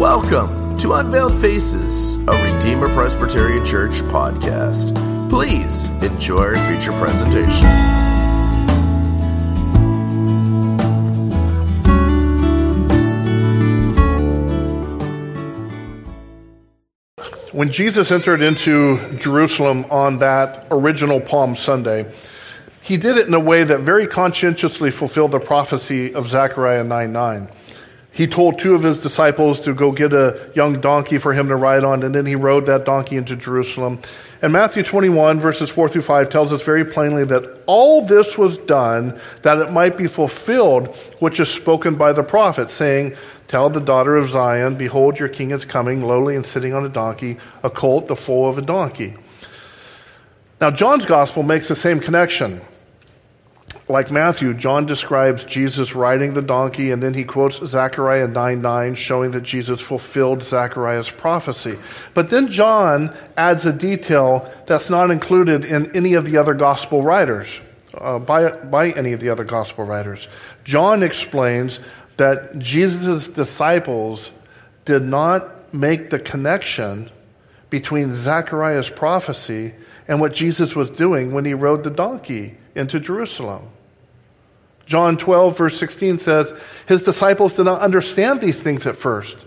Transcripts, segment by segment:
Welcome to Unveiled Faces, a Redeemer Presbyterian Church podcast. Please enjoy our feature presentation. When Jesus entered into Jerusalem on that original Palm Sunday, he did it in a way that very conscientiously fulfilled the prophecy of Zechariah 9 9. He told two of his disciples to go get a young donkey for him to ride on, and then he rode that donkey into Jerusalem. And Matthew 21, verses 4 through 5, tells us very plainly that all this was done that it might be fulfilled, which is spoken by the prophet, saying, Tell the daughter of Zion, Behold, your king is coming, lowly and sitting on a donkey, a colt, the foal of a donkey. Now, John's gospel makes the same connection like Matthew, John describes Jesus riding the donkey, and then he quotes Zechariah 9 9, showing that Jesus fulfilled Zechariah's prophecy. But then John adds a detail that's not included in any of the other gospel writers, uh, by, by any of the other gospel writers. John explains that Jesus' disciples did not make the connection between Zechariah's prophecy and what Jesus was doing when he rode the donkey into Jerusalem. John 12, verse 16 says, His disciples did not understand these things at first,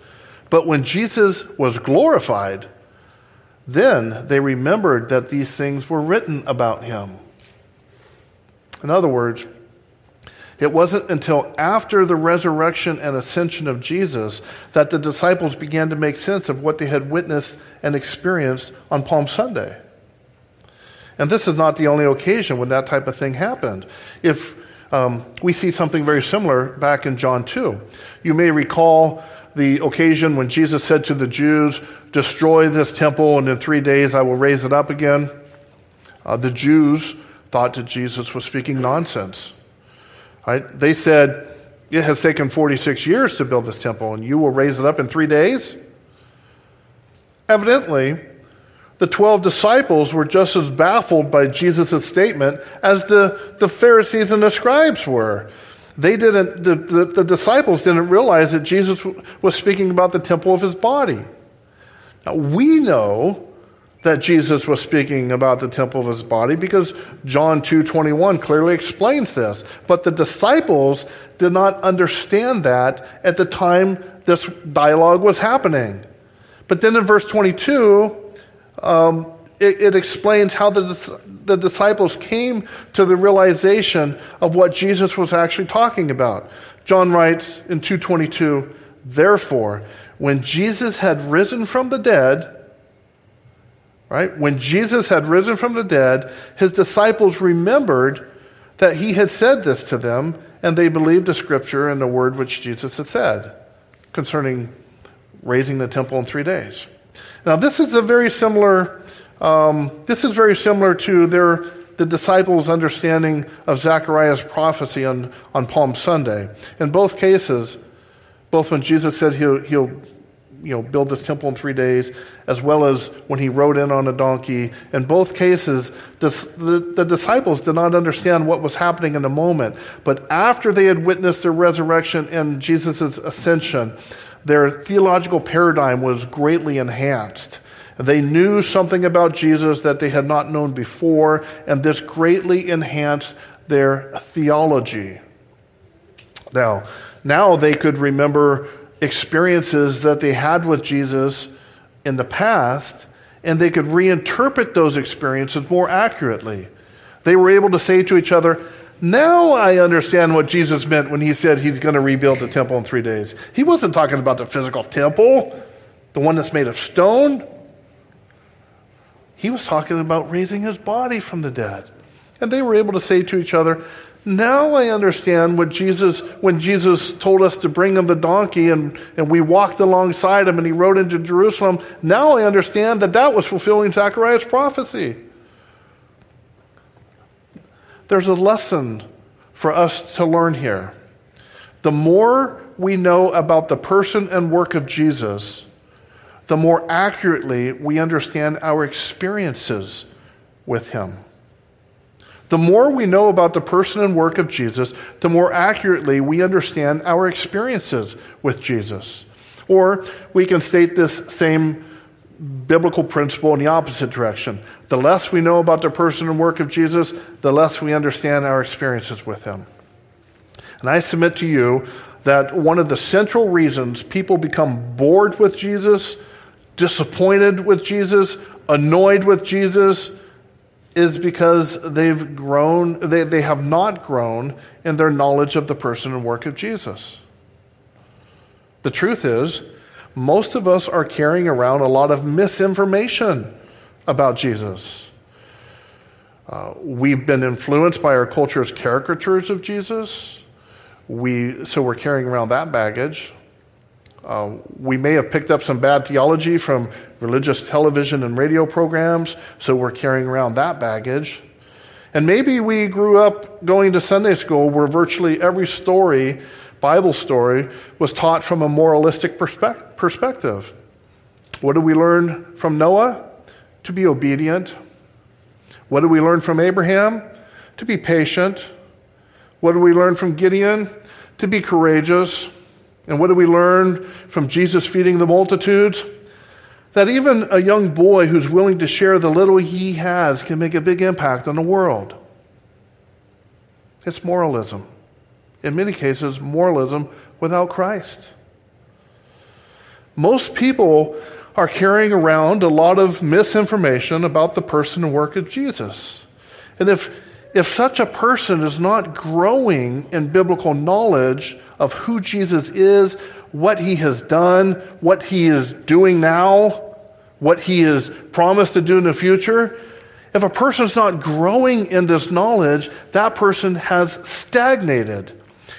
but when Jesus was glorified, then they remembered that these things were written about him. In other words, it wasn't until after the resurrection and ascension of Jesus that the disciples began to make sense of what they had witnessed and experienced on Palm Sunday. And this is not the only occasion when that type of thing happened. If um, we see something very similar back in John 2. You may recall the occasion when Jesus said to the Jews, Destroy this temple, and in three days I will raise it up again. Uh, the Jews thought that Jesus was speaking nonsense. Right? They said, It has taken 46 years to build this temple, and you will raise it up in three days? Evidently, the 12 disciples were just as baffled by Jesus' statement as the, the Pharisees and the scribes were. They didn't, the, the, the disciples didn't realize that Jesus was speaking about the temple of his body. Now, we know that Jesus was speaking about the temple of his body because John 2:21 clearly explains this. But the disciples did not understand that at the time this dialogue was happening. But then in verse 22, um, it, it, explains how the, the disciples came to the realization of what Jesus was actually talking about. John writes in 222, Therefore, when Jesus had risen from the dead, right, when Jesus had risen from the dead, his disciples remembered that he had said this to them, and they believed the scripture and the word which Jesus had said concerning raising the temple in three days. Now, this is a very similar. Um, this is very similar to their the disciples' understanding of Zechariah's prophecy on, on Palm Sunday. In both cases, both when Jesus said he'll, he'll you know, build this temple in three days, as well as when he rode in on a donkey. In both cases, the, the disciples did not understand what was happening in the moment. But after they had witnessed the resurrection and Jesus' ascension, their theological paradigm was greatly enhanced. They knew something about Jesus that they had not known before, and this greatly enhanced their theology. Now, now they could remember experiences that they had with Jesus in the past, and they could reinterpret those experiences more accurately. They were able to say to each other, now I understand what Jesus meant when he said he's going to rebuild the temple in three days. He wasn't talking about the physical temple, the one that's made of stone. He was talking about raising his body from the dead. And they were able to say to each other, now I understand what Jesus, when Jesus told us to bring him the donkey and, and we walked alongside him and he rode into Jerusalem. Now I understand that that was fulfilling Zechariah's prophecy. There's a lesson for us to learn here. The more we know about the person and work of Jesus, the more accurately we understand our experiences with him. The more we know about the person and work of Jesus, the more accurately we understand our experiences with Jesus. Or we can state this same biblical principle in the opposite direction. The less we know about the person and work of Jesus, the less we understand our experiences with him. And I submit to you that one of the central reasons people become bored with Jesus, disappointed with Jesus, annoyed with Jesus, is because they've grown, they, they have not grown in their knowledge of the person and work of Jesus. The truth is, most of us are carrying around a lot of misinformation about Jesus. Uh, we've been influenced by our culture's caricatures of Jesus. We, so we're carrying around that baggage. Uh, we may have picked up some bad theology from religious television and radio programs, so we're carrying around that baggage. And maybe we grew up going to Sunday school where virtually every story, Bible story, was taught from a moralistic perspe- perspective. What do we learn from Noah? To be obedient. What do we learn from Abraham? To be patient. What do we learn from Gideon? To be courageous. And what do we learn from Jesus feeding the multitudes? That even a young boy who's willing to share the little he has can make a big impact on the world. It's moralism. In many cases, moralism without Christ. Most people are carrying around a lot of misinformation about the person and work of Jesus. And if if such a person is not growing in biblical knowledge of who Jesus is, what he has done, what he is doing now, what he has promised to do in the future, if a person's not growing in this knowledge, that person has stagnated.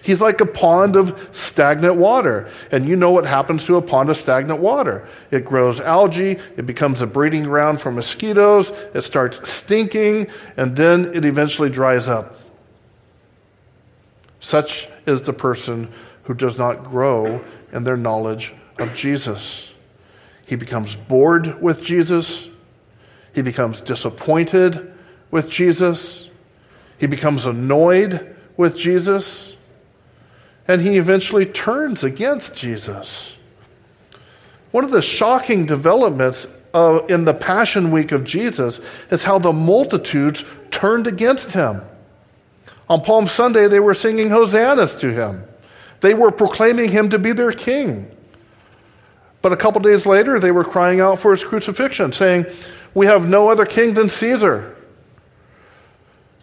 He's like a pond of stagnant water. And you know what happens to a pond of stagnant water it grows algae, it becomes a breeding ground for mosquitoes, it starts stinking, and then it eventually dries up. Such is the person who does not grow in their knowledge of Jesus. He becomes bored with Jesus. He becomes disappointed with Jesus. He becomes annoyed with Jesus and he eventually turns against Jesus. One of the shocking developments uh, in the Passion Week of Jesus is how the multitudes turned against him. On Palm Sunday, they were singing hosannas to him. They were proclaiming him to be their king. But a couple days later, they were crying out for his crucifixion, saying, We have no other king than Caesar.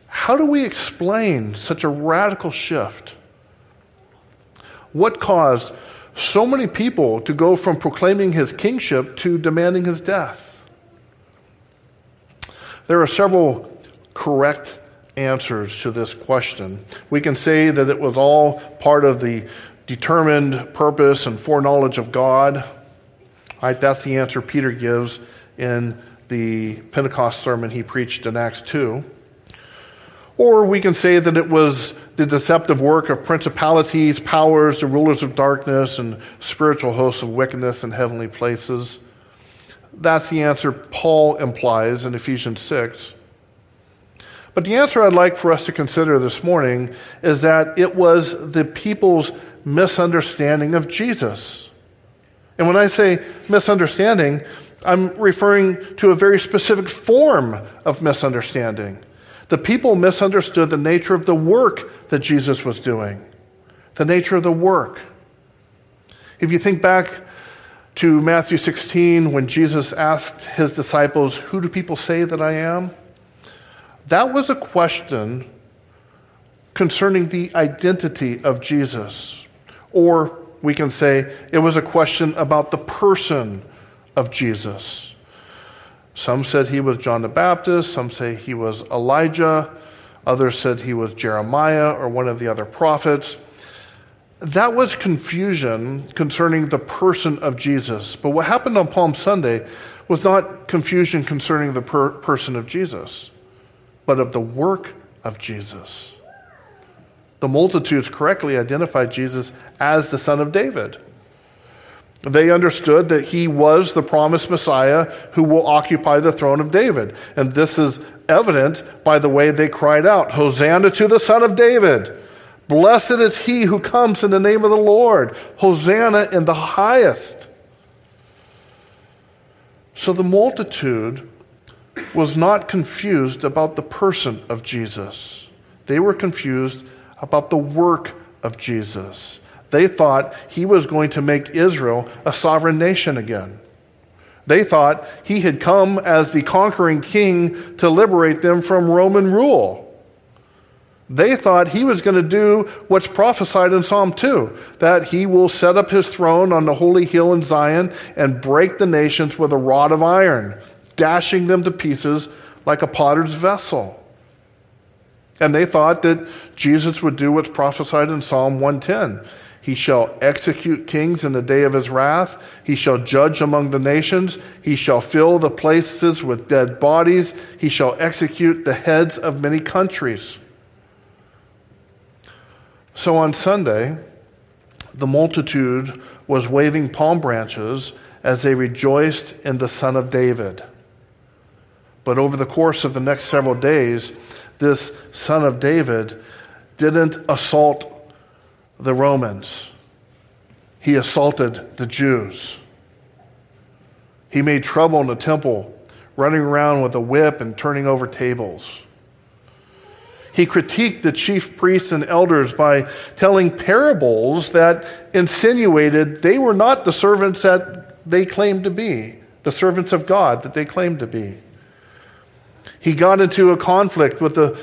How do we explain such a radical shift? What caused so many people to go from proclaiming his kingship to demanding his death? There are several correct answers to this question. We can say that it was all part of the determined purpose and foreknowledge of God. Right, that's the answer Peter gives in the Pentecost sermon he preached in Acts 2. Or we can say that it was the deceptive work of principalities, powers, the rulers of darkness, and spiritual hosts of wickedness in heavenly places. That's the answer Paul implies in Ephesians 6. But the answer I'd like for us to consider this morning is that it was the people's misunderstanding of Jesus. And when I say misunderstanding, I'm referring to a very specific form of misunderstanding. The people misunderstood the nature of the work that Jesus was doing, the nature of the work. If you think back to Matthew 16, when Jesus asked his disciples, Who do people say that I am? That was a question concerning the identity of Jesus. Or we can say it was a question about the person of Jesus. Some said he was John the Baptist, some say he was Elijah, others said he was Jeremiah or one of the other prophets. That was confusion concerning the person of Jesus. But what happened on Palm Sunday was not confusion concerning the per- person of Jesus, but of the work of Jesus. The multitudes correctly identified Jesus as the Son of David. They understood that he was the promised Messiah who will occupy the throne of David. And this is evident by the way they cried out Hosanna to the Son of David! Blessed is he who comes in the name of the Lord! Hosanna in the highest! So the multitude was not confused about the person of Jesus. They were confused about the work of Jesus. They thought he was going to make Israel a sovereign nation again. They thought he had come as the conquering king to liberate them from Roman rule. They thought he was going to do what's prophesied in Psalm 2 that he will set up his throne on the holy hill in Zion and break the nations with a rod of iron, dashing them to pieces like a potter's vessel. And they thought that Jesus would do what's prophesied in Psalm 110. He shall execute kings in the day of his wrath. He shall judge among the nations. He shall fill the places with dead bodies. He shall execute the heads of many countries. So on Sunday, the multitude was waving palm branches as they rejoiced in the Son of David. But over the course of the next several days, this Son of David didn't assault the Romans, he assaulted the Jews. He made trouble in the temple, running around with a whip and turning over tables. He critiqued the chief priests and elders by telling parables that insinuated they were not the servants that they claimed to be, the servants of God that they claimed to be. He got into a conflict with the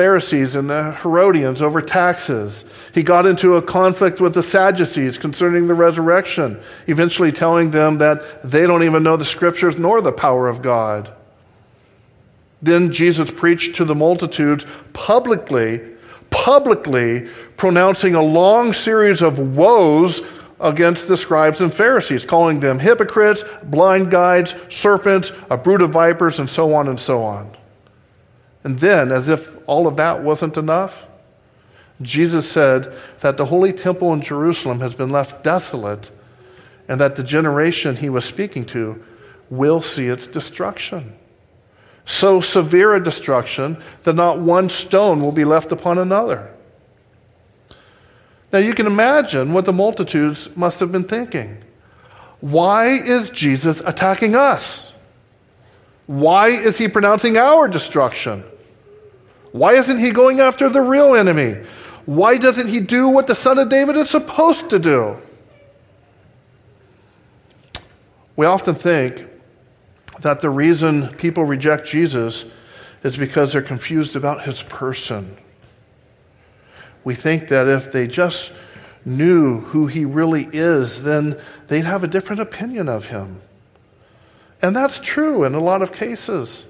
Pharisees and the Herodians over taxes. He got into a conflict with the Sadducees concerning the resurrection, eventually telling them that they don't even know the scriptures nor the power of God. Then Jesus preached to the multitudes publicly, publicly pronouncing a long series of woes against the scribes and Pharisees, calling them hypocrites, blind guides, serpents, a brood of vipers, and so on and so on. And then, as if all of that wasn't enough, Jesus said that the holy temple in Jerusalem has been left desolate and that the generation he was speaking to will see its destruction so severe a destruction that not one stone will be left upon another. Now you can imagine what the multitudes must have been thinking. Why is Jesus attacking us? Why is he pronouncing our destruction? Why isn't he going after the real enemy? Why doesn't he do what the son of David is supposed to do? We often think that the reason people reject Jesus is because they're confused about his person. We think that if they just knew who he really is, then they'd have a different opinion of him. And that's true in a lot of cases.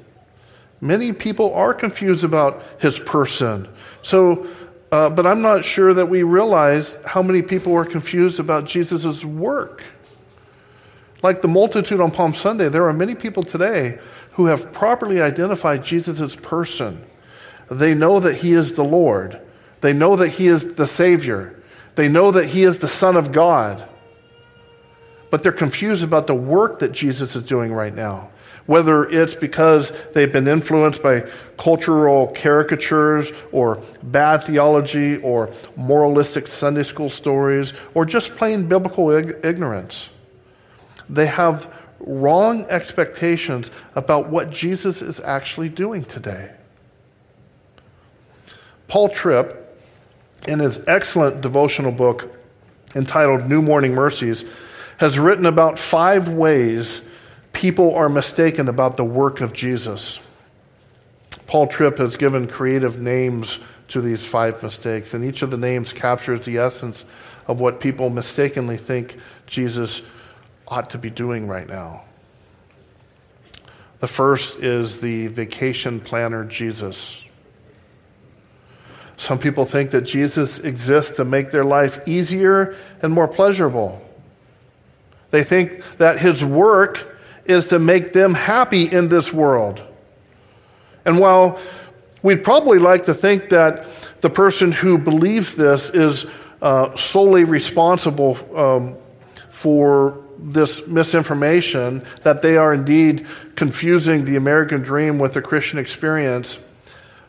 Many people are confused about his person. So, uh, but I'm not sure that we realize how many people are confused about Jesus' work. Like the multitude on Palm Sunday, there are many people today who have properly identified Jesus' person. They know that he is the Lord, they know that he is the Savior, they know that he is the Son of God. But they're confused about the work that Jesus is doing right now. Whether it's because they've been influenced by cultural caricatures or bad theology or moralistic Sunday school stories or just plain biblical ig- ignorance. They have wrong expectations about what Jesus is actually doing today. Paul Tripp, in his excellent devotional book entitled New Morning Mercies, has written about five ways people are mistaken about the work of Jesus. Paul Tripp has given creative names to these five mistakes, and each of the names captures the essence of what people mistakenly think Jesus ought to be doing right now. The first is the vacation planner Jesus. Some people think that Jesus exists to make their life easier and more pleasurable. They think that his work is to make them happy in this world. And while we'd probably like to think that the person who believes this is uh, solely responsible um, for this misinformation that they are indeed confusing the American dream with the Christian experience,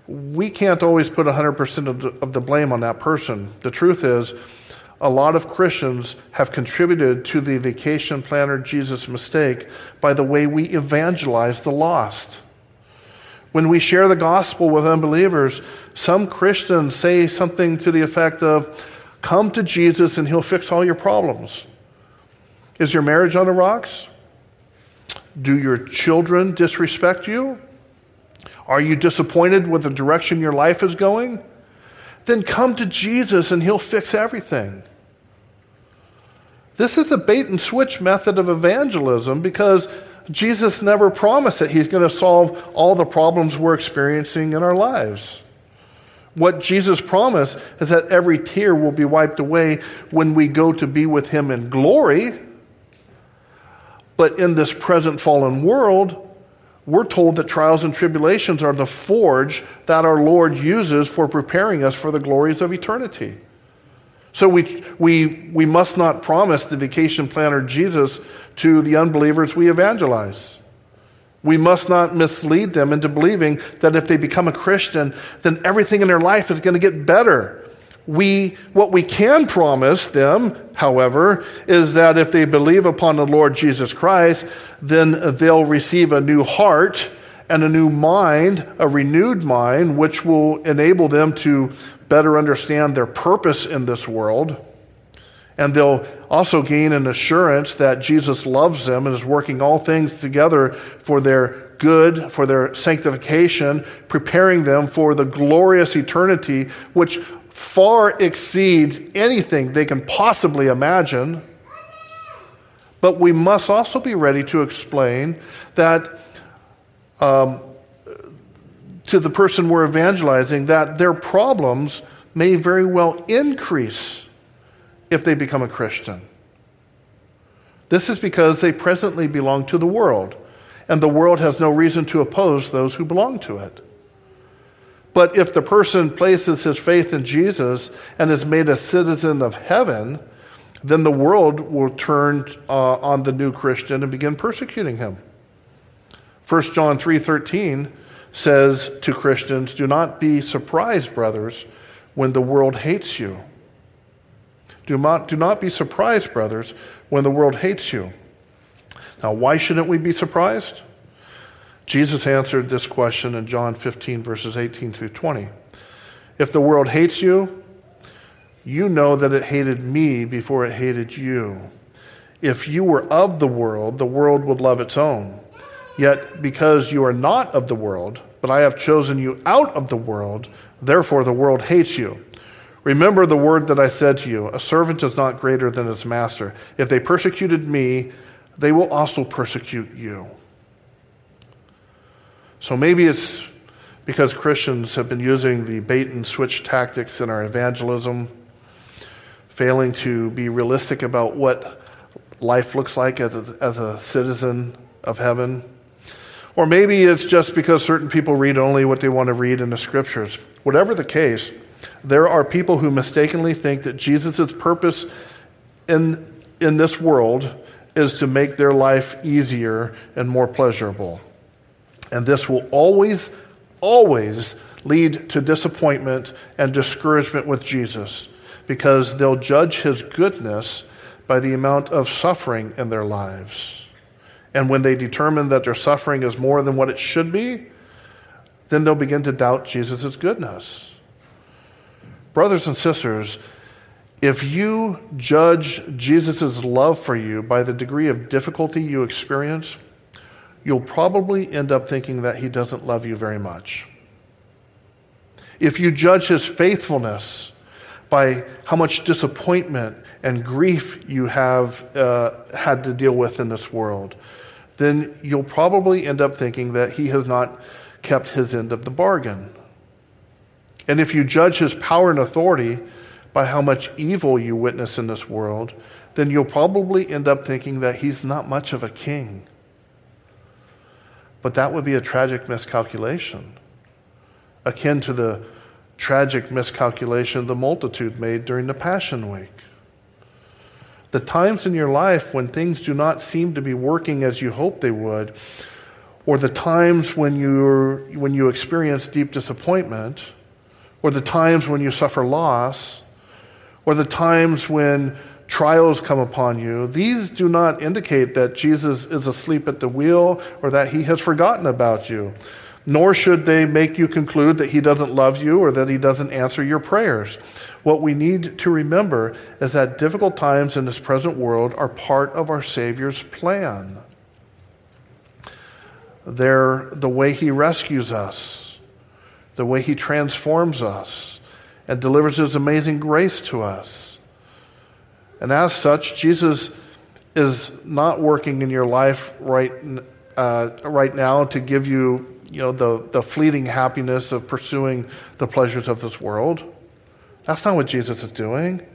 we can't always put 100% of the, of the blame on that person. The truth is, a lot of Christians have contributed to the vacation planner Jesus mistake by the way we evangelize the lost. When we share the gospel with unbelievers, some Christians say something to the effect of, Come to Jesus and he'll fix all your problems. Is your marriage on the rocks? Do your children disrespect you? Are you disappointed with the direction your life is going? Then come to Jesus and he'll fix everything. This is a bait and switch method of evangelism because Jesus never promised that he's going to solve all the problems we're experiencing in our lives. What Jesus promised is that every tear will be wiped away when we go to be with him in glory. But in this present fallen world, we're told that trials and tribulations are the forge that our Lord uses for preparing us for the glories of eternity. So we, we, we must not promise the vacation planner Jesus to the unbelievers we evangelize. We must not mislead them into believing that if they become a Christian, then everything in their life is going to get better. We, what we can promise them, however, is that if they believe upon the Lord Jesus Christ, then they'll receive a new heart and a new mind, a renewed mind, which will enable them to better understand their purpose in this world. And they'll also gain an assurance that Jesus loves them and is working all things together for their good, for their sanctification, preparing them for the glorious eternity, which far exceeds anything they can possibly imagine. But we must also be ready to explain that um, to the person we're evangelizing that their problems may very well increase if they become a Christian. This is because they presently belong to the world, and the world has no reason to oppose those who belong to it. But if the person places his faith in Jesus and is made a citizen of heaven, then the world will turn uh, on the new Christian and begin persecuting him. 1 John 3:13 says to Christians, "Do not be surprised, brothers, when the world hates you." Do not, do not be surprised, brothers, when the world hates you. Now, why shouldn't we be surprised? Jesus answered this question in John 15, verses 18 through 20. If the world hates you, you know that it hated me before it hated you. If you were of the world, the world would love its own. Yet, because you are not of the world, but I have chosen you out of the world, therefore the world hates you. Remember the word that I said to you A servant is not greater than his master. If they persecuted me, they will also persecute you. So maybe it's because Christians have been using the bait and switch tactics in our evangelism, failing to be realistic about what life looks like as a, as a citizen of heaven. Or maybe it's just because certain people read only what they want to read in the scriptures. Whatever the case, there are people who mistakenly think that Jesus' purpose in, in this world is to make their life easier and more pleasurable. And this will always, always lead to disappointment and discouragement with Jesus because they'll judge his goodness by the amount of suffering in their lives. And when they determine that their suffering is more than what it should be, then they'll begin to doubt Jesus' goodness. Brothers and sisters, if you judge Jesus' love for you by the degree of difficulty you experience, you'll probably end up thinking that he doesn't love you very much. If you judge his faithfulness by how much disappointment and grief you have uh, had to deal with in this world, then you'll probably end up thinking that he has not kept his end of the bargain. And if you judge his power and authority by how much evil you witness in this world, then you'll probably end up thinking that he's not much of a king. But that would be a tragic miscalculation, akin to the tragic miscalculation the multitude made during the Passion Week. The times in your life when things do not seem to be working as you hope they would, or the times when, you when you experience deep disappointment, or the times when you suffer loss, or the times when trials come upon you, these do not indicate that Jesus is asleep at the wheel or that he has forgotten about you. Nor should they make you conclude that he doesn't love you or that he doesn't answer your prayers. What we need to remember is that difficult times in this present world are part of our Savior's plan. They're the way he rescues us, the way he transforms us, and delivers his amazing grace to us. And as such, Jesus is not working in your life right, uh, right now to give you, you know, the, the fleeting happiness of pursuing the pleasures of this world. That's not what Jesus is doing.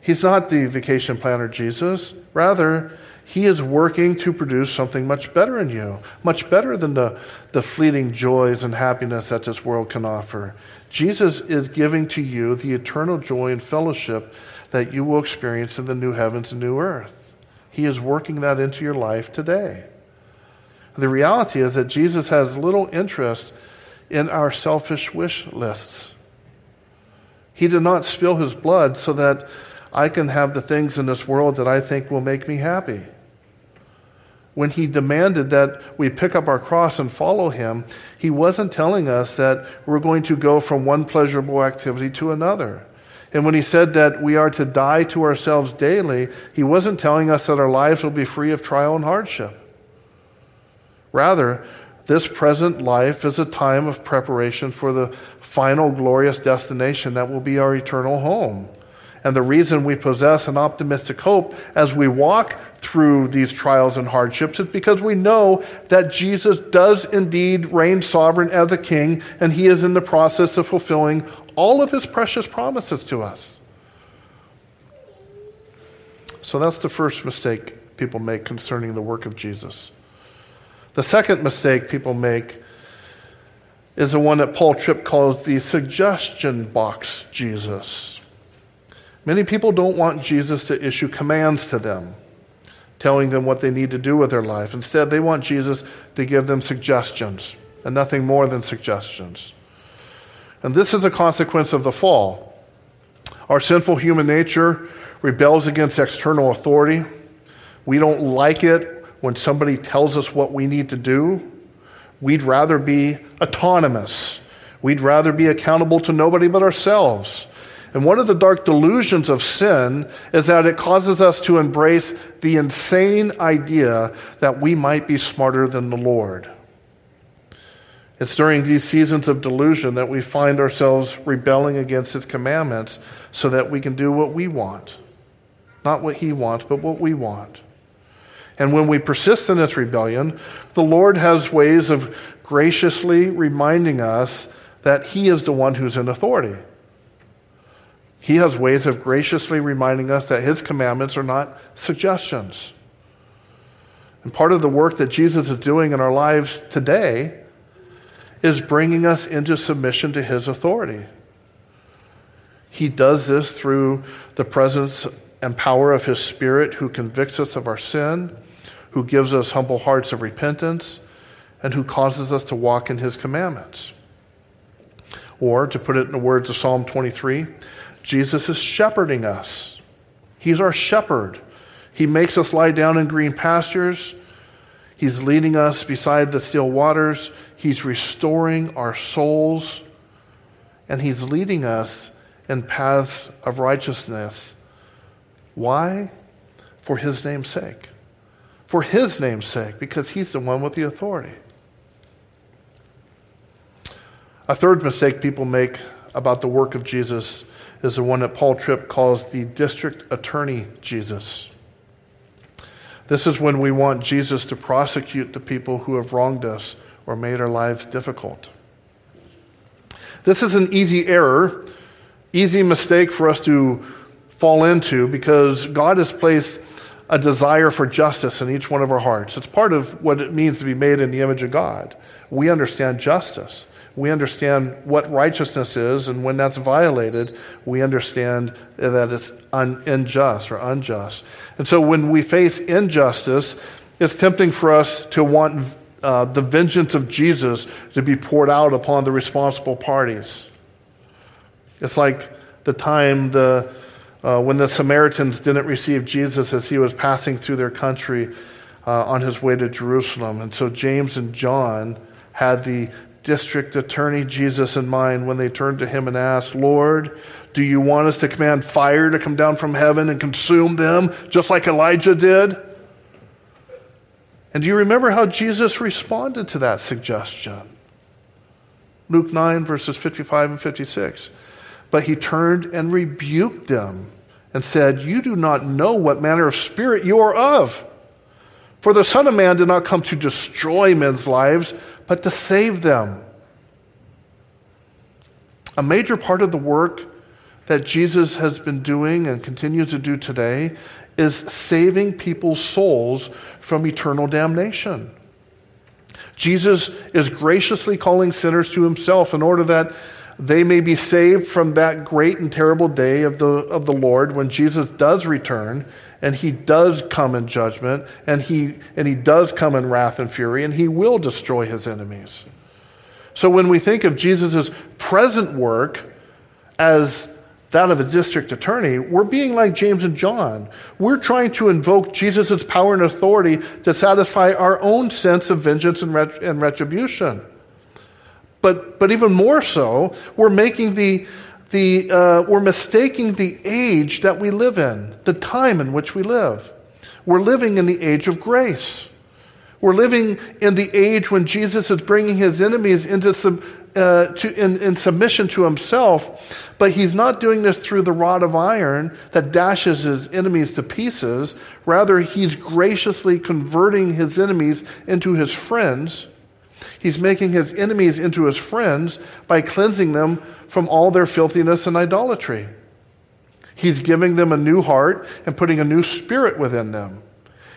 He's not the vacation planner Jesus. Rather, he is working to produce something much better in you, much better than the, the fleeting joys and happiness that this world can offer. Jesus is giving to you the eternal joy and fellowship that you will experience in the new heavens and new earth. He is working that into your life today. The reality is that Jesus has little interest in our selfish wish lists. He did not spill his blood so that I can have the things in this world that I think will make me happy. When he demanded that we pick up our cross and follow him, he wasn't telling us that we're going to go from one pleasurable activity to another. And when he said that we are to die to ourselves daily, he wasn't telling us that our lives will be free of trial and hardship. Rather, this present life is a time of preparation for the final glorious destination that will be our eternal home. And the reason we possess an optimistic hope as we walk through these trials and hardships is because we know that Jesus does indeed reign sovereign as a king, and he is in the process of fulfilling all of his precious promises to us. So that's the first mistake people make concerning the work of Jesus. The second mistake people make is the one that Paul Tripp calls the suggestion box Jesus. Many people don't want Jesus to issue commands to them, telling them what they need to do with their life. Instead, they want Jesus to give them suggestions, and nothing more than suggestions. And this is a consequence of the fall. Our sinful human nature rebels against external authority. We don't like it when somebody tells us what we need to do. We'd rather be autonomous. We'd rather be accountable to nobody but ourselves. And one of the dark delusions of sin is that it causes us to embrace the insane idea that we might be smarter than the Lord. It's during these seasons of delusion that we find ourselves rebelling against his commandments so that we can do what we want. Not what he wants, but what we want. And when we persist in this rebellion, the Lord has ways of graciously reminding us that he is the one who's in authority. He has ways of graciously reminding us that his commandments are not suggestions. And part of the work that Jesus is doing in our lives today is bringing us into submission to his authority. He does this through the presence and power of his Spirit who convicts us of our sin, who gives us humble hearts of repentance, and who causes us to walk in his commandments. Or, to put it in the words of Psalm 23, Jesus is shepherding us. He's our shepherd. He makes us lie down in green pastures. He's leading us beside the still waters. He's restoring our souls. And He's leading us in paths of righteousness. Why? For His name's sake. For His name's sake, because He's the one with the authority. A third mistake people make about the work of Jesus is the one that Paul Tripp calls the district attorney Jesus. This is when we want Jesus to prosecute the people who have wronged us or made our lives difficult. This is an easy error, easy mistake for us to fall into because God has placed a desire for justice in each one of our hearts. It's part of what it means to be made in the image of God. We understand justice we understand what righteousness is, and when that's violated, we understand that it's un- unjust or unjust. And so when we face injustice, it's tempting for us to want uh, the vengeance of Jesus to be poured out upon the responsible parties. It's like the time the, uh, when the Samaritans didn't receive Jesus as he was passing through their country uh, on his way to Jerusalem. And so James and John had the district attorney Jesus in mind when they turned to him and asked, Lord, do you want us to command fire to come down from heaven and consume them, just like Elijah did? And do you remember how Jesus responded to that suggestion? Luke 9, verses 55 and 56. But he turned and rebuked them and said, You do not know what manner of spirit you are of. For the Son of Man did not come to destroy men's lives, but to save them. A major part of the work that Jesus has been doing and continues to do today is saving people's souls from eternal damnation. Jesus is graciously calling sinners to himself in order that they may be saved from that great and terrible day of the, of the Lord when Jesus does return and he does come in judgment and he, and he does come in wrath and fury and he will destroy his enemies. So when we think of Jesus' present work as that of a district attorney, we're being like James and John. We're trying to invoke Jesus' power and authority to satisfy our own sense of vengeance and, ret- and retribution. But, but even more so, we're making the, the uh, we're mistaking the age that we live in, the time in which we live. We're living in the age of grace. We're living in the age when Jesus is bringing his enemies into uh, to, in, in submission to himself, but he's not doing this through the rod of iron that dashes his enemies to pieces. Rather, he's graciously converting his enemies into his friends. He's making his enemies into his friends by cleansing them from all their filthiness and idolatry. He's giving them a new heart and putting a new spirit within them.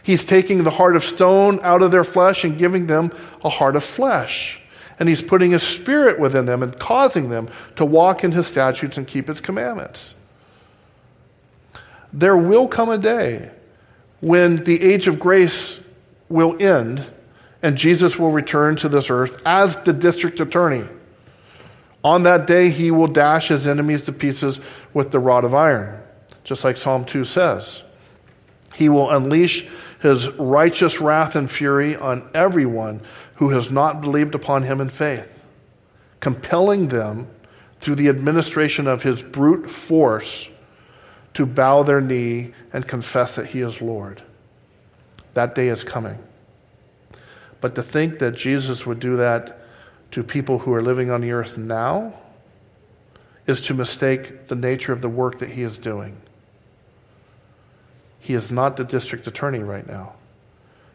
He's taking the heart of stone out of their flesh and giving them a heart of flesh. And he's putting his spirit within them and causing them to walk in his statutes and keep his commandments. There will come a day when the age of grace will end and Jesus will return to this earth as the district attorney. On that day, he will dash his enemies to pieces with the rod of iron, just like Psalm 2 says. He will unleash his righteous wrath and fury on everyone who has not believed upon him in faith, compelling them through the administration of his brute force to bow their knee and confess that he is Lord. That day is coming. But to think that Jesus would do that to people who are living on the earth now is to mistake the nature of the work that he is doing. He is not the district attorney right now.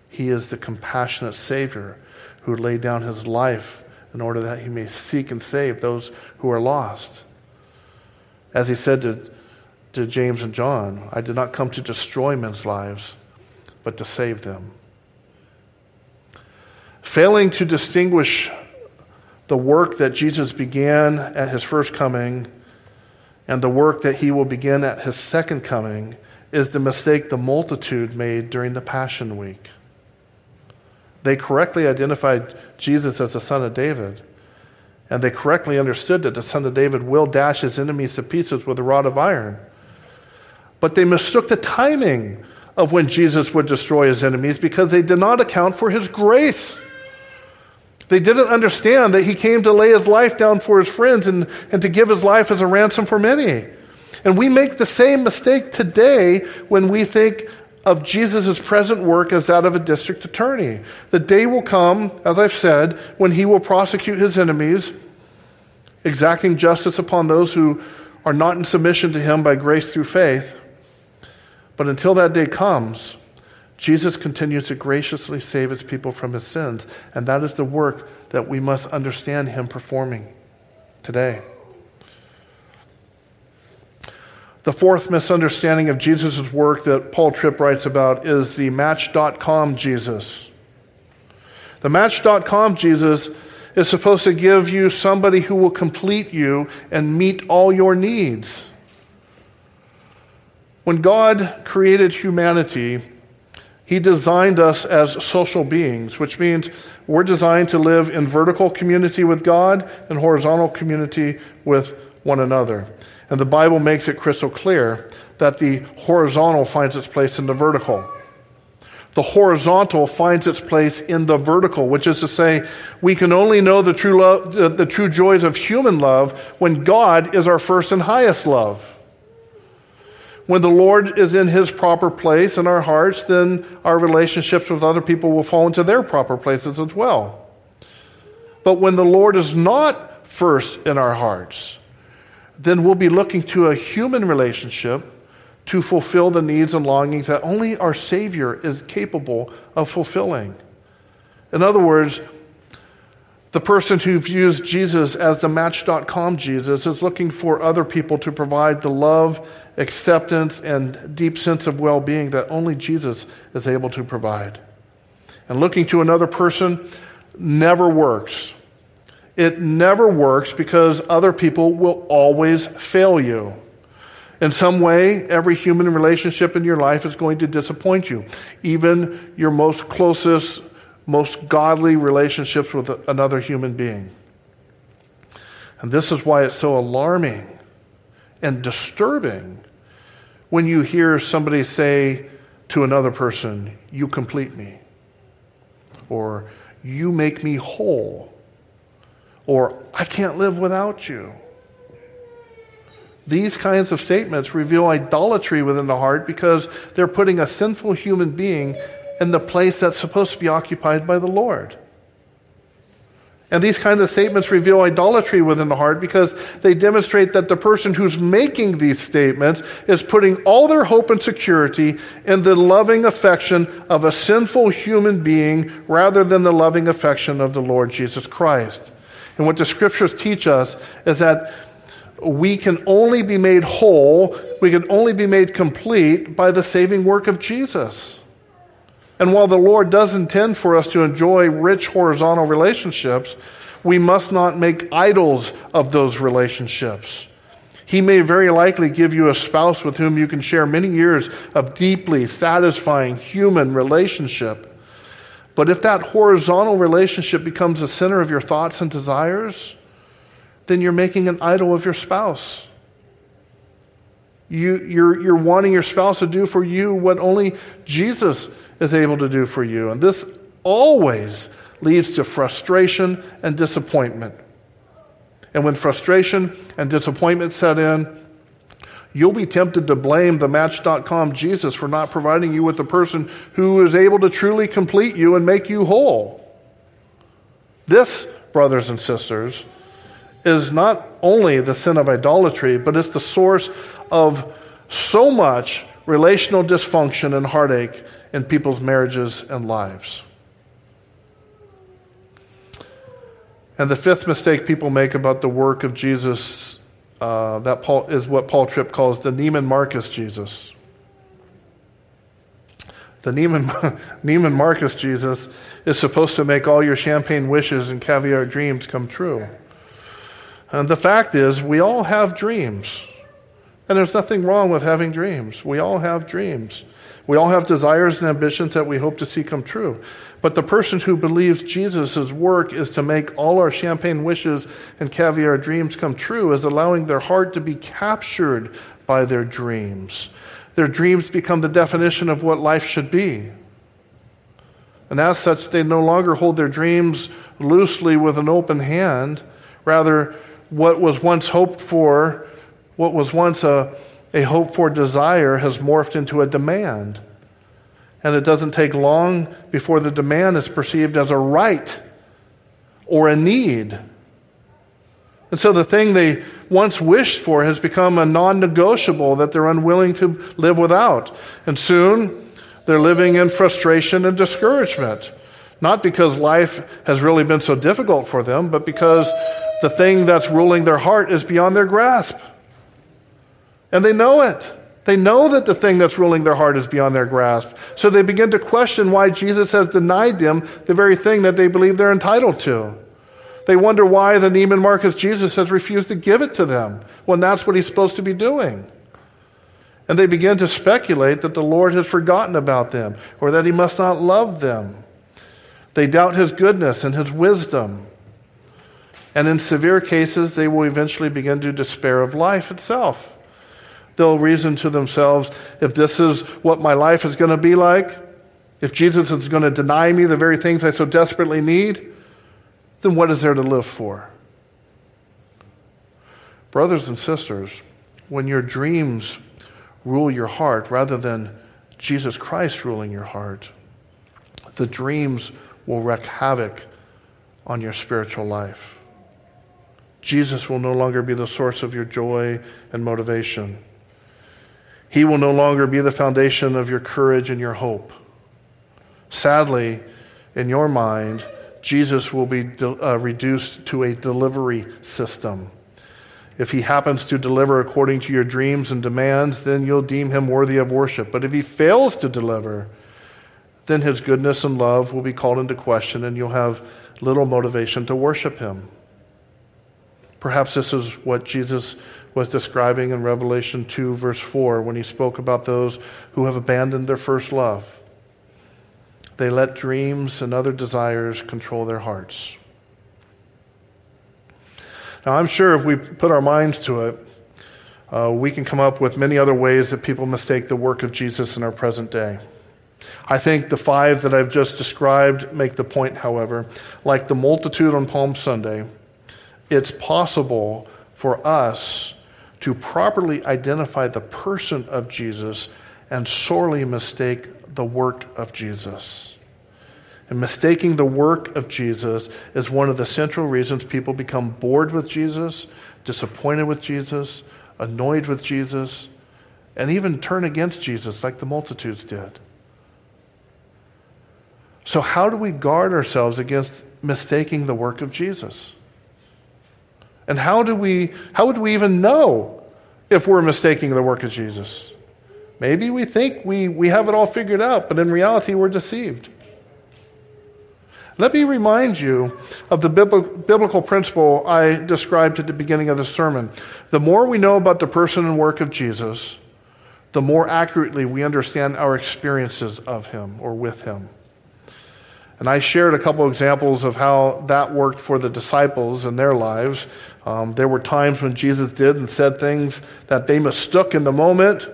He is the compassionate Savior who laid down his life in order that he may seek and save those who are lost. As he said to, to James and John, I did not come to destroy men's lives, but to save them. Failing to distinguish the work that Jesus began at his first coming and the work that he will begin at his second coming is the mistake the multitude made during the Passion Week. They correctly identified Jesus as the Son of David, and they correctly understood that the Son of David will dash his enemies to pieces with a rod of iron. But they mistook the timing of when Jesus would destroy his enemies because they did not account for his grace. They didn't understand that he came to lay his life down for his friends and, and to give his life as a ransom for many. And we make the same mistake today when we think of Jesus' present work as that of a district attorney. The day will come, as I've said, when he will prosecute his enemies, exacting justice upon those who are not in submission to him by grace through faith. But until that day comes, Jesus continues to graciously save his people from his sins. And that is the work that we must understand him performing today. The fourth misunderstanding of Jesus' work that Paul Tripp writes about is the Match.com Jesus. The Match.com Jesus is supposed to give you somebody who will complete you and meet all your needs. When God created humanity, He designed us as social beings, which means we're designed to live in vertical community with God and horizontal community with one another. And the Bible makes it crystal clear that the horizontal finds its place in the vertical. The horizontal finds its place in the vertical, which is to say, we can only know the true, the true joys of human love when God is our first and highest love. When the Lord is in his proper place in our hearts, then our relationships with other people will fall into their proper places as well. But when the Lord is not first in our hearts, then we'll be looking to a human relationship to fulfill the needs and longings that only our Savior is capable of fulfilling. In other words, the person who views Jesus as the Match.com Jesus is looking for other people to provide the love, acceptance, and deep sense of well being that only Jesus is able to provide. And looking to another person never works. It never works because other people will always fail you. In some way, every human relationship in your life is going to disappoint you. Even your most closest, most godly relationships with another human being. And this is why it's so alarming and disturbing when you hear somebody say to another person, You complete me, or You make me whole, or I can't live without you. These kinds of statements reveal idolatry within the heart because they're putting a sinful human being in the place that's supposed to be occupied by the Lord. And these kinds of statements reveal idolatry within the heart because they demonstrate that the person who's making these statements is putting all their hope and security in the loving affection of a sinful human being rather than the loving affection of the Lord Jesus Christ. And what the scriptures teach us is that we can only be made whole, we can only be made complete by the saving work of Jesus. And while the Lord does intend for us to enjoy rich horizontal relationships, we must not make idols of those relationships. He may very likely give you a spouse with whom you can share many years of deeply satisfying human relationship. But if that horizontal relationship becomes the center of your thoughts and desires, then you're making an idol of your spouse. You, you're, you're wanting your spouse to do for you what only Jesus is able to do for you. And this always leads to frustration and disappointment. And when frustration and disappointment set in, you'll be tempted to blame the Match.com Jesus for not providing you with the person who is able to truly complete you and make you whole. This, brothers and sisters, is not only the sin of idolatry, but it's the source of so much relational dysfunction and heartache in people's marriages and lives. And the fifth mistake people make about the work of Jesus, uh, that Paul, is what Paul Tripp calls the Neiman Marcus Jesus. The Neiman, Neiman Marcus Jesus is supposed to make all your champagne wishes and caviar dreams come true. And the fact is, we all have dreams. And there's nothing wrong with having dreams. We all have dreams. We all have desires and ambitions that we hope to see come true. But the person who believes Jesus' work is to make all our champagne wishes and caviar dreams come true is allowing their heart to be captured by their dreams. Their dreams become the definition of what life should be. And as such, they no longer hold their dreams loosely with an open hand. Rather, what was once hoped for, what was once a, a hope for desire, has morphed into a demand. And it doesn't take long before the demand is perceived as a right or a need. And so the thing they once wished for has become a non negotiable that they're unwilling to live without. And soon they're living in frustration and discouragement. Not because life has really been so difficult for them, but because the thing that's ruling their heart is beyond their grasp. And they know it. They know that the thing that's ruling their heart is beyond their grasp. So they begin to question why Jesus has denied them the very thing that they believe they're entitled to. They wonder why the Neiman Marcus Jesus has refused to give it to them when that's what he's supposed to be doing. And they begin to speculate that the Lord has forgotten about them or that he must not love them. They doubt his goodness and his wisdom. And in severe cases, they will eventually begin to despair of life itself. They'll reason to themselves if this is what my life is going to be like, if Jesus is going to deny me the very things I so desperately need, then what is there to live for? Brothers and sisters, when your dreams rule your heart rather than Jesus Christ ruling your heart, the dreams will wreak havoc on your spiritual life. Jesus will no longer be the source of your joy and motivation. He will no longer be the foundation of your courage and your hope. Sadly, in your mind, Jesus will be de- uh, reduced to a delivery system. If he happens to deliver according to your dreams and demands, then you'll deem him worthy of worship. But if he fails to deliver, then his goodness and love will be called into question and you'll have little motivation to worship him. Perhaps this is what Jesus was describing in Revelation 2, verse 4, when he spoke about those who have abandoned their first love. They let dreams and other desires control their hearts. Now, I'm sure if we put our minds to it, uh, we can come up with many other ways that people mistake the work of Jesus in our present day. I think the five that I've just described make the point, however. Like the multitude on Palm Sunday, it's possible for us to properly identify the person of Jesus and sorely mistake the work of Jesus. And mistaking the work of Jesus is one of the central reasons people become bored with Jesus, disappointed with Jesus, annoyed with Jesus, and even turn against Jesus like the multitudes did. So, how do we guard ourselves against mistaking the work of Jesus? And how do we how would we even know if we're mistaking the work of Jesus? Maybe we think we, we have it all figured out, but in reality we're deceived. Let me remind you of the biblical principle I described at the beginning of the sermon. The more we know about the person and work of Jesus, the more accurately we understand our experiences of him or with him. And I shared a couple examples of how that worked for the disciples in their lives. Um, there were times when Jesus did and said things that they mistook in the moment,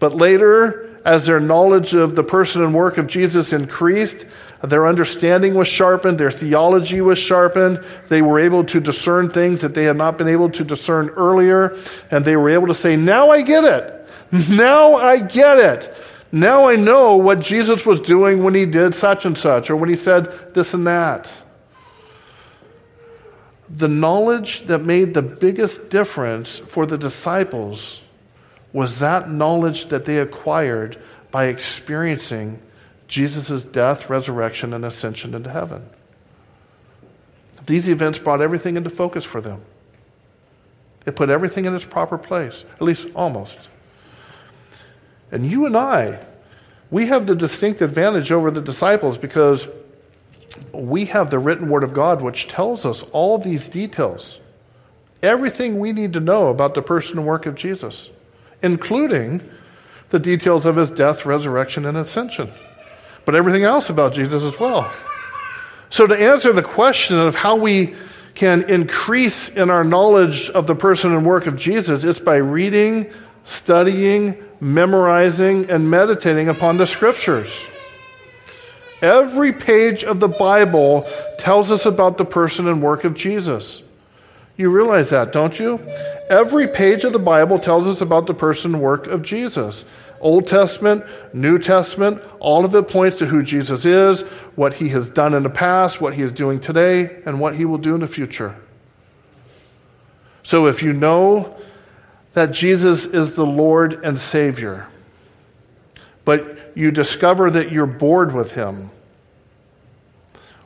but later, as their knowledge of the person and work of Jesus increased, their understanding was sharpened, their theology was sharpened. They were able to discern things that they had not been able to discern earlier, and they were able to say, Now I get it. Now I get it. Now I know what Jesus was doing when he did such and such, or when he said this and that. The knowledge that made the biggest difference for the disciples was that knowledge that they acquired by experiencing Jesus' death, resurrection, and ascension into heaven. These events brought everything into focus for them. It put everything in its proper place, at least almost. And you and I, we have the distinct advantage over the disciples because we have the written word of God which tells us all these details. Everything we need to know about the person and work of Jesus, including the details of his death, resurrection, and ascension but everything else about Jesus as well. So, to answer the question of how we can increase in our knowledge of the person and work of Jesus, it's by reading, studying, memorizing, and meditating upon the scriptures. Every page of the Bible tells us about the person and work of Jesus. You realize that, don't you? Every page of the Bible tells us about the person and work of Jesus. Old Testament, New Testament, all of it points to who Jesus is, what he has done in the past, what he is doing today, and what he will do in the future. So if you know that Jesus is the Lord and Savior, but you discover that you're bored with him,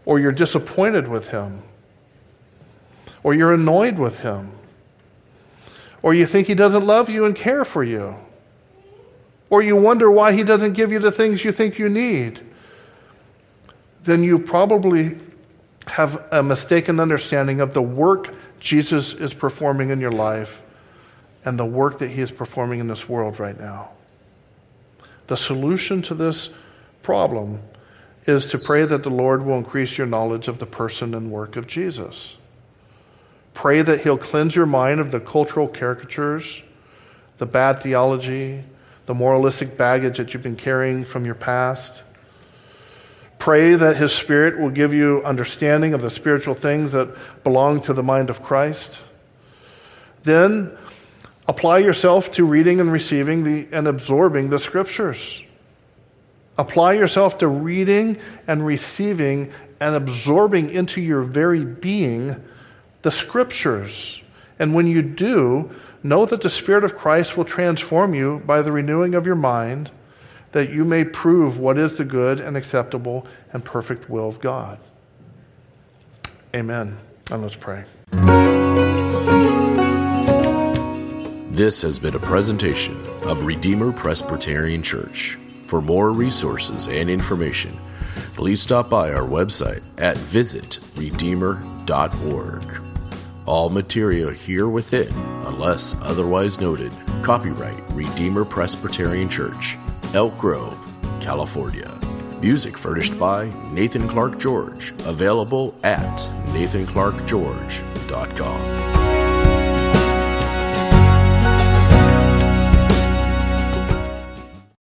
or you're disappointed with him, or you're annoyed with him, or you think he doesn't love you and care for you or you wonder why he doesn't give you the things you think you need, then you probably have a mistaken understanding of the work Jesus is performing in your life and the work that he is performing in this world right now. The solution to this problem is to pray that the Lord will increase your knowledge of the person and work of Jesus. Pray that He'll cleanse your mind of the cultural caricatures, the bad theology, the moralistic baggage that you've been carrying from your past. Pray that His Spirit will give you understanding of the spiritual things that belong to the mind of Christ. Then apply yourself to reading and receiving the, and absorbing the Scriptures. Apply yourself to reading and receiving and absorbing into your very being the Scriptures. And when you do, know that the Spirit of Christ will transform you by the renewing of your mind, that you may prove what is the good and acceptable and perfect will of God. Amen. And let's pray. This has been a presentation of Redeemer Presbyterian Church. For more resources and information, please stop by our website at visitredeemer.org. All material here within, unless otherwise noted, copyright Redeemer Presbyterian Church, Elk Grove, California. Music furnished by Nathan Clark George, available at nathanclarkgeorge.com.